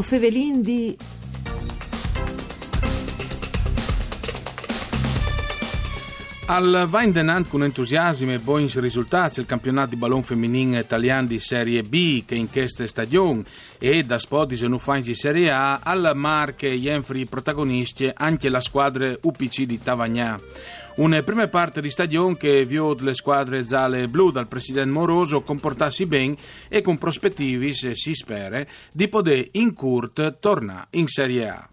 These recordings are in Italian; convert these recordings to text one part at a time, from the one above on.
O Fevelin di... Al va in denant con entusiasmo e buoni risultati il campionato di ballon femminile italiano di Serie B che in questa stagione e da Spodis e Nufans di Serie A al Marche Jenfri protagonisti anche la squadra UPC di Tavagnà. Una prima parte di stagione che viò le squadre gialle e blu dal presidente Moroso comportarsi bene e con prospettivi, se si spera, di poter in curt tornare in Serie A.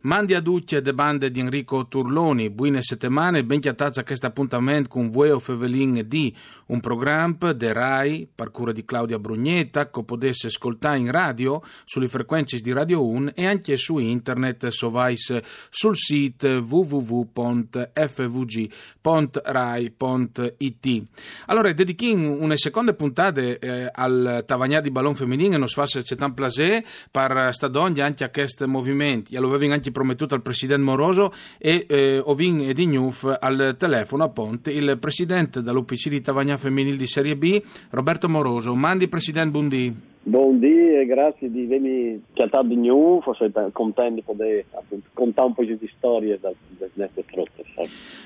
Mandi a ducce de bande di Enrico Turloni, buone settimane, ben chiatazza questo appuntamento con Vueo Fevelin di un programma de RAI, parcura di Claudia Brugnetta, che potesse ascoltare in radio, sulle frequenze di Radio 1 e anche su internet, so vais sul sito www.fvg.rai.it. Allora, dedichiamo una seconda puntata eh, al Tavagnà di Ballon Femminile, non si fa c'è tan plasè, per stadonde anche a questo movimento. Lo avevo anche promettuto al presidente Moroso e eh, Ovin e di Gnuf al telefono a Ponte il presidente dell'UPC di Tavagnà Femminile di Serie B, Roberto Moroso. Mandi presidente Buondì. Buondì e grazie di avermi chiamato di Gnuf, sono contento di poter contare un po' di storie da queste trotte.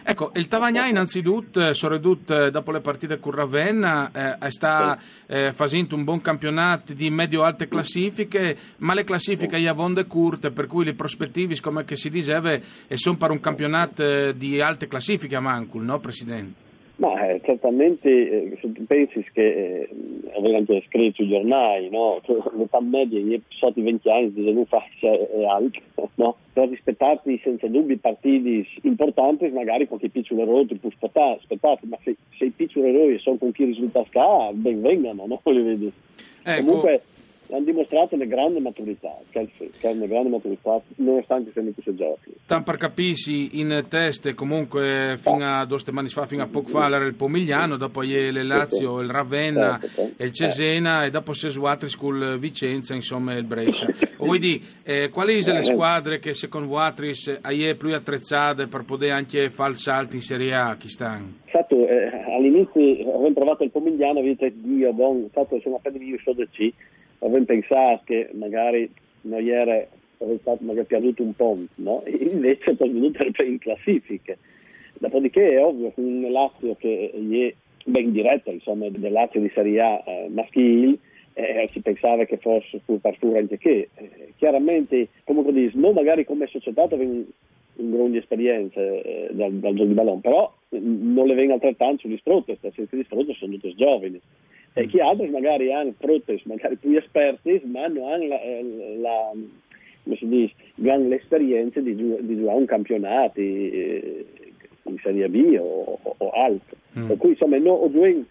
Ecco, il Tavagnà innanzitutto, soprattutto dopo le partite con Ravenna, eh, sta eh, facendo un buon campionato di medio-alte classifiche, ma le classifiche gli avonde curte, per cui le prospettive, come si diceva, sono per un campionato di alte classifiche a Mancul, no Presidente? Ma eh, certamente eh, se tu pensi che eh, avevo anche scritto sui giornali, no? l'età media sotto i 20 anni di non faccia è alta, no? per rispettarti senza dubbi partiti importanti, magari qualche piccolo errore ti può aspettare, ma se, se i piccoli errori sono con chi risulta scala, ben vengano, no? Ecco. Comunque hanno dimostrato una grande maturità, che una grande maturità nonostante siano questi giochi. Tan per capirsi in teste comunque fino a due settimane fa, fino a poco fa era il Pomigliano, dopo il Lazio, il Ravenna certo, e il Cesena e dopo Sesuatri con Vicenza, insomma il Brescia. Dire, eh, quali sono le squadre che secondo voi hai più attrezzate per poter anche fare il salto in Serie A? Chi stanno? Eh, all'inizio avevo provato il Pomigliano, vedete Dio, bon, stato, sono appena io so del C avevo pensato che magari non era stato magari perduto un po', no? invece è venuto in classifiche. Dopodiché è ovvio che un Lazio che è ben diretta, insomma, del Lazio di Serie A eh, maschile, eh, si pensava che fosse più partura anche che. Eh, chiaramente, come dici, non magari come società avevano un grande esperienza eh, dal, dal gioco di ballone, però non le vengono altrettanto sugli strotte, perché gli strotte sono tutti giovani e chi altri magari hanno protes, magari più esperti, ma non hanno la, eh, la, come si dice, hanno l'esperienza di, di giocare un campionato eh, in Serie B o, o, o altro. Mm. Per cui insomma, no, ho due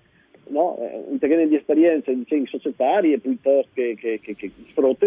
no, eh, un terreno di esperienza diciamo, societarie piuttosto che, che, che, che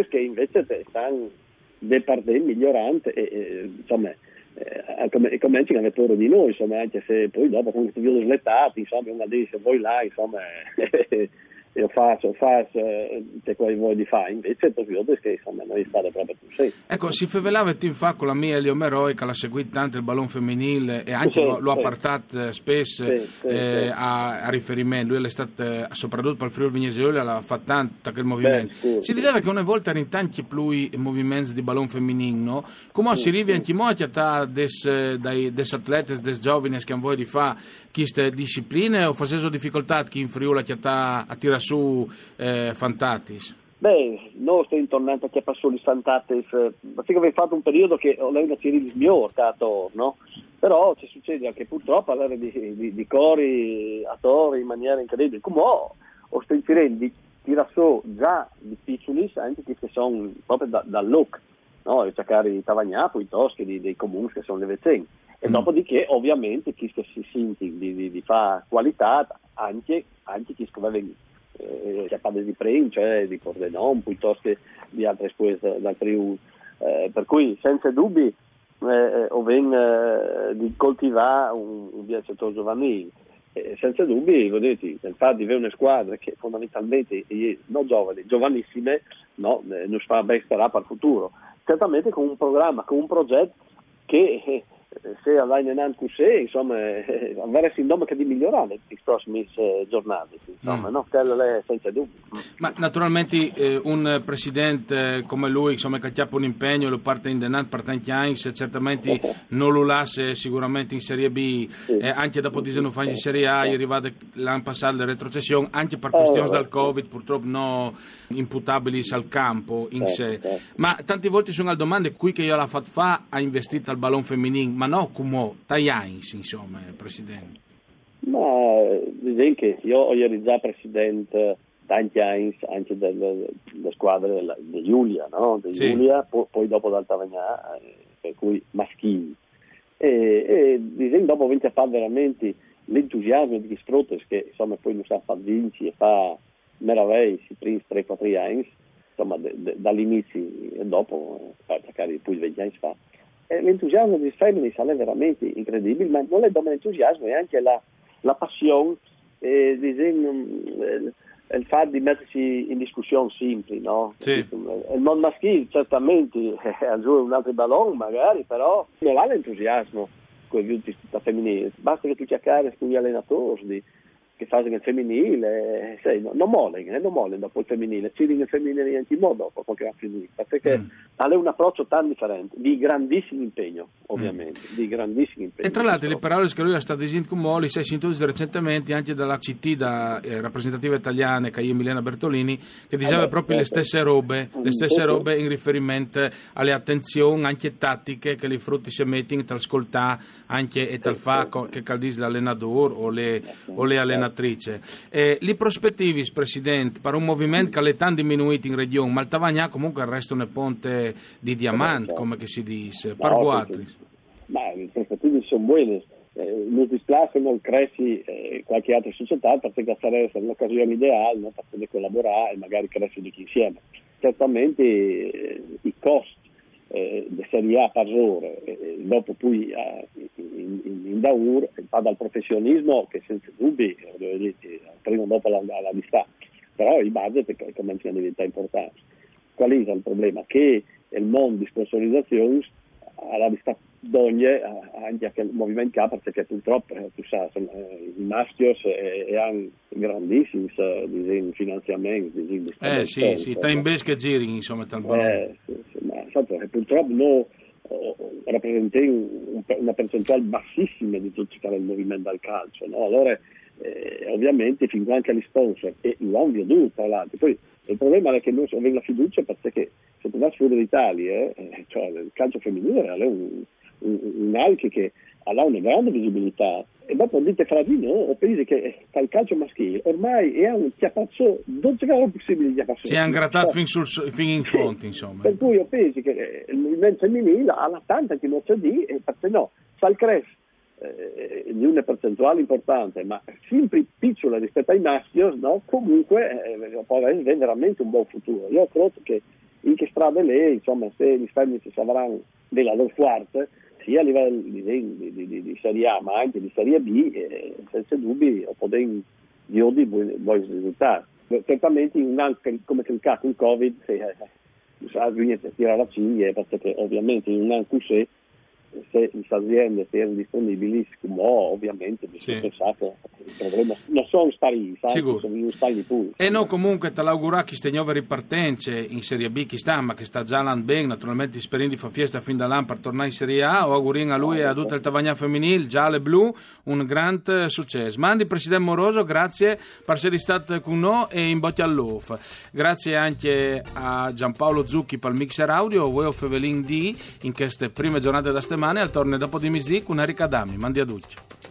che invece stanno departendo migliorante e, e insomma eh, come, cominci a toro di noi, insomma, anche se poi dopo con questi video slettati, insomma, una dice voi là, insomma, io faccio, faccio, eh, che poi vuoi di fare, invece poi vedo che insomma non stato proprio così. Ecco, si fevelava in fa con la mia Elio Meroi che l'ha seguito tanto il ballon femminile e anche sì, lo, lo sì. ha portato eh, spesso sì, eh, a, a, riferimento, lui è stato eh, soprattutto per il Friuli Vignese l'ha fatto tanto quel movimento. Beh, si diceva che una volta erano tanti più movimenti di ballon femminile, no? Come si arriva anche molti a des, atleti, des giovani che hanno voglia di fare queste discipline o facevo difficoltà chi in Friuli a tirare su eh, Fantatis? Beh, non sto intornando a chi passò di Fantatis, perché avevo fatto un periodo che ho una serie di smiorcato, no? Però ci succede anche purtroppo avere di, di, di cori attori in maniera incredibile. Come ho, ho sto inserendo di tirare su già difficili anche che sono proprio da, dal look, no? cercare di Tavagnà, piuttosto che dei comuni che sono le vicine. E mm. dopodiché ovviamente chi si sente di, di, di fare qualità, anche, anche chi scrive eh, capable di Prince, cioè di Cordenon, piuttosto che di altre squadre dal Friuli. Eh, per cui senza dubbi eh, o ven eh, di coltivare un, un viaggiatore giovanile. Eh, senza dubbi, vedete, nel fatto di avere una squadra che fondamentalmente non giovani, giovanissime, no, eh, non fa ben sperare per il futuro. Certamente con un programma, con un progetto che se in così, insomma, avere nome che di migliorare le prossime eh, giornate, insomma, mm. no? Quello è senza dubbio. Ma naturalmente eh, un presidente come lui, insomma, che ha un impegno, lo parte in denaro, parte in Chians, certamente non lo lascia sicuramente in Serie B, sì. eh, anche dopo di non fa in Serie A, è arrivato l'anno passato la retrocessione, anche per questioni oh, dal Covid, purtroppo non imputabili al campo in sé. Ma tante volte sono le domande qui che io l'ho fatto fa, ha investito al ballon femminile, ma no come Tajans, insomma, Presidente? Ma diciamo che io ho già Presidente tanti anni anche delle, delle squadre di Giulia, no? Di sì. Giulia, poi, poi dopo d'Altavagnà, eh, per cui maschili. E, e diciamo, dopo 20 fa veramente l'entusiasmo di Strotes che insomma poi non sa fare vinci e fa meraviglie, si prende 3-4 anni, insomma dall'inizio e dopo, eh, magari poi 20 anni fa eh, l'entusiasmo di Feminis è veramente incredibile, ma non è solo l'entusiasmo, è anche la, la passione, eh, disegno, eh, il fatto di mettersi in discussione simpli, no? Sì. Il mondo maschile certamente a giù un altro ballone magari, però non ha l'entusiasmo con gli femminili, basta che tu cercare con gli allenatori che fanno il femminile, sai, no, non mollano, eh, non mollano dopo il femminile, ci il femminile anche modo dopo qualche ha finito, perché mm. ha un approccio tan differente, di grandissimo impegno, ovviamente, mm. di grandissimo impegno. E tra l'altro le parole che lui ha stato dicendo con Moli si è sentito recentemente anche dalla CT, da eh, rappresentativa italiana, che è Milena Bertolini, che diceva eh proprio le certo. stesse robe, le mm, stesse robe in riferimento alle attenzioni anche tattiche che i frutti si mettono tra ascoltare anche e tal fa che caldis l'allenatore o le, o le allenatrici relatrice. Eh, li prospettivi, Presidente, per un movimento che è tanto diminuito in regione, ma il Tavagnà comunque resta un ponte di diamante, come si dice, per no, Ma le prospettive sono buone. Eh, dispiace non cresci eh, qualche altra società perché sarebbe l'occasione ideale no? per poter collaborare e magari crescere insieme. Certamente eh, i costi eh, Serie A per ore, eh, dopo poi eh, in, in, in Daur va dal professionismo che senza dubbi eh, prima o dopo la, la, la distanza, però il budget cominciano a diventare importanti. Qual è il problema? Che il mondo di sponsorizzazione alla vista d'ogni anche il movimento K perché purtroppo eh, tu sai, eh, i maschios e, e hanno grandissimi eh, finanziamenti di eh sì sì sta in besche giri insomma tal eh, sì, sì, ma fatto, purtroppo no, rappresenta un, una percentuale bassissima di tutto il movimento del calcio no? allora eh, ovviamente fin anche gli sponsor e l'ovvio duro tra l'altro. Poi il problema è che non avere la fiducia perché se tu vai fuori d'Italia eh, cioè, il calcio femminile è un un Alchi che ha una grande visibilità. E dopo dite fra di noi o paesi che fa il calcio maschile ormai è un chiapazzo non c'è possibile di chiapazzo si è ingrattato fin, sul, fin in fronte insomma. Per cui io penso che eh, il movimento femminile ha la tanta che non c'è di e perché no fa il crash eh, di una percentuale importante ma sempre piccola rispetto ai maschi no? comunque eh, può avere veramente un buon futuro. Io credo che in che strade lei insomma se gli femmini si avranno della loro forza sia a livello di, di, di, di, Serie A ma anche di Serie B, eh, senza dubbi potremo di buoni, risultati. Certamente in un anno come il caso il Covid, eh, bisogna tirare la ciglia perché ovviamente in un anno così se le aziende erano disponibili, come ovviamente bisogna sì. pensare il problema non sono stati, sono stati pure. E no, comunque te l'augura che stia nuove ripartenze in Serie B, chi sta, ma che sta già l'anno bene, naturalmente sperando di fare fiesta fin da per tornare in Serie A, o augurino a lui e a tutto il Tavagnà femminile, giallo e blu, un grande successo. Mandi Presidente Moroso, grazie per essere stato con noi e in botti all'off. Grazie anche a Giampaolo Zucchi per il mixer audio, voi o Fevelin D in queste prime giornate da settimana al torneo dopo di con Erika Dami. Mandi a Duccio.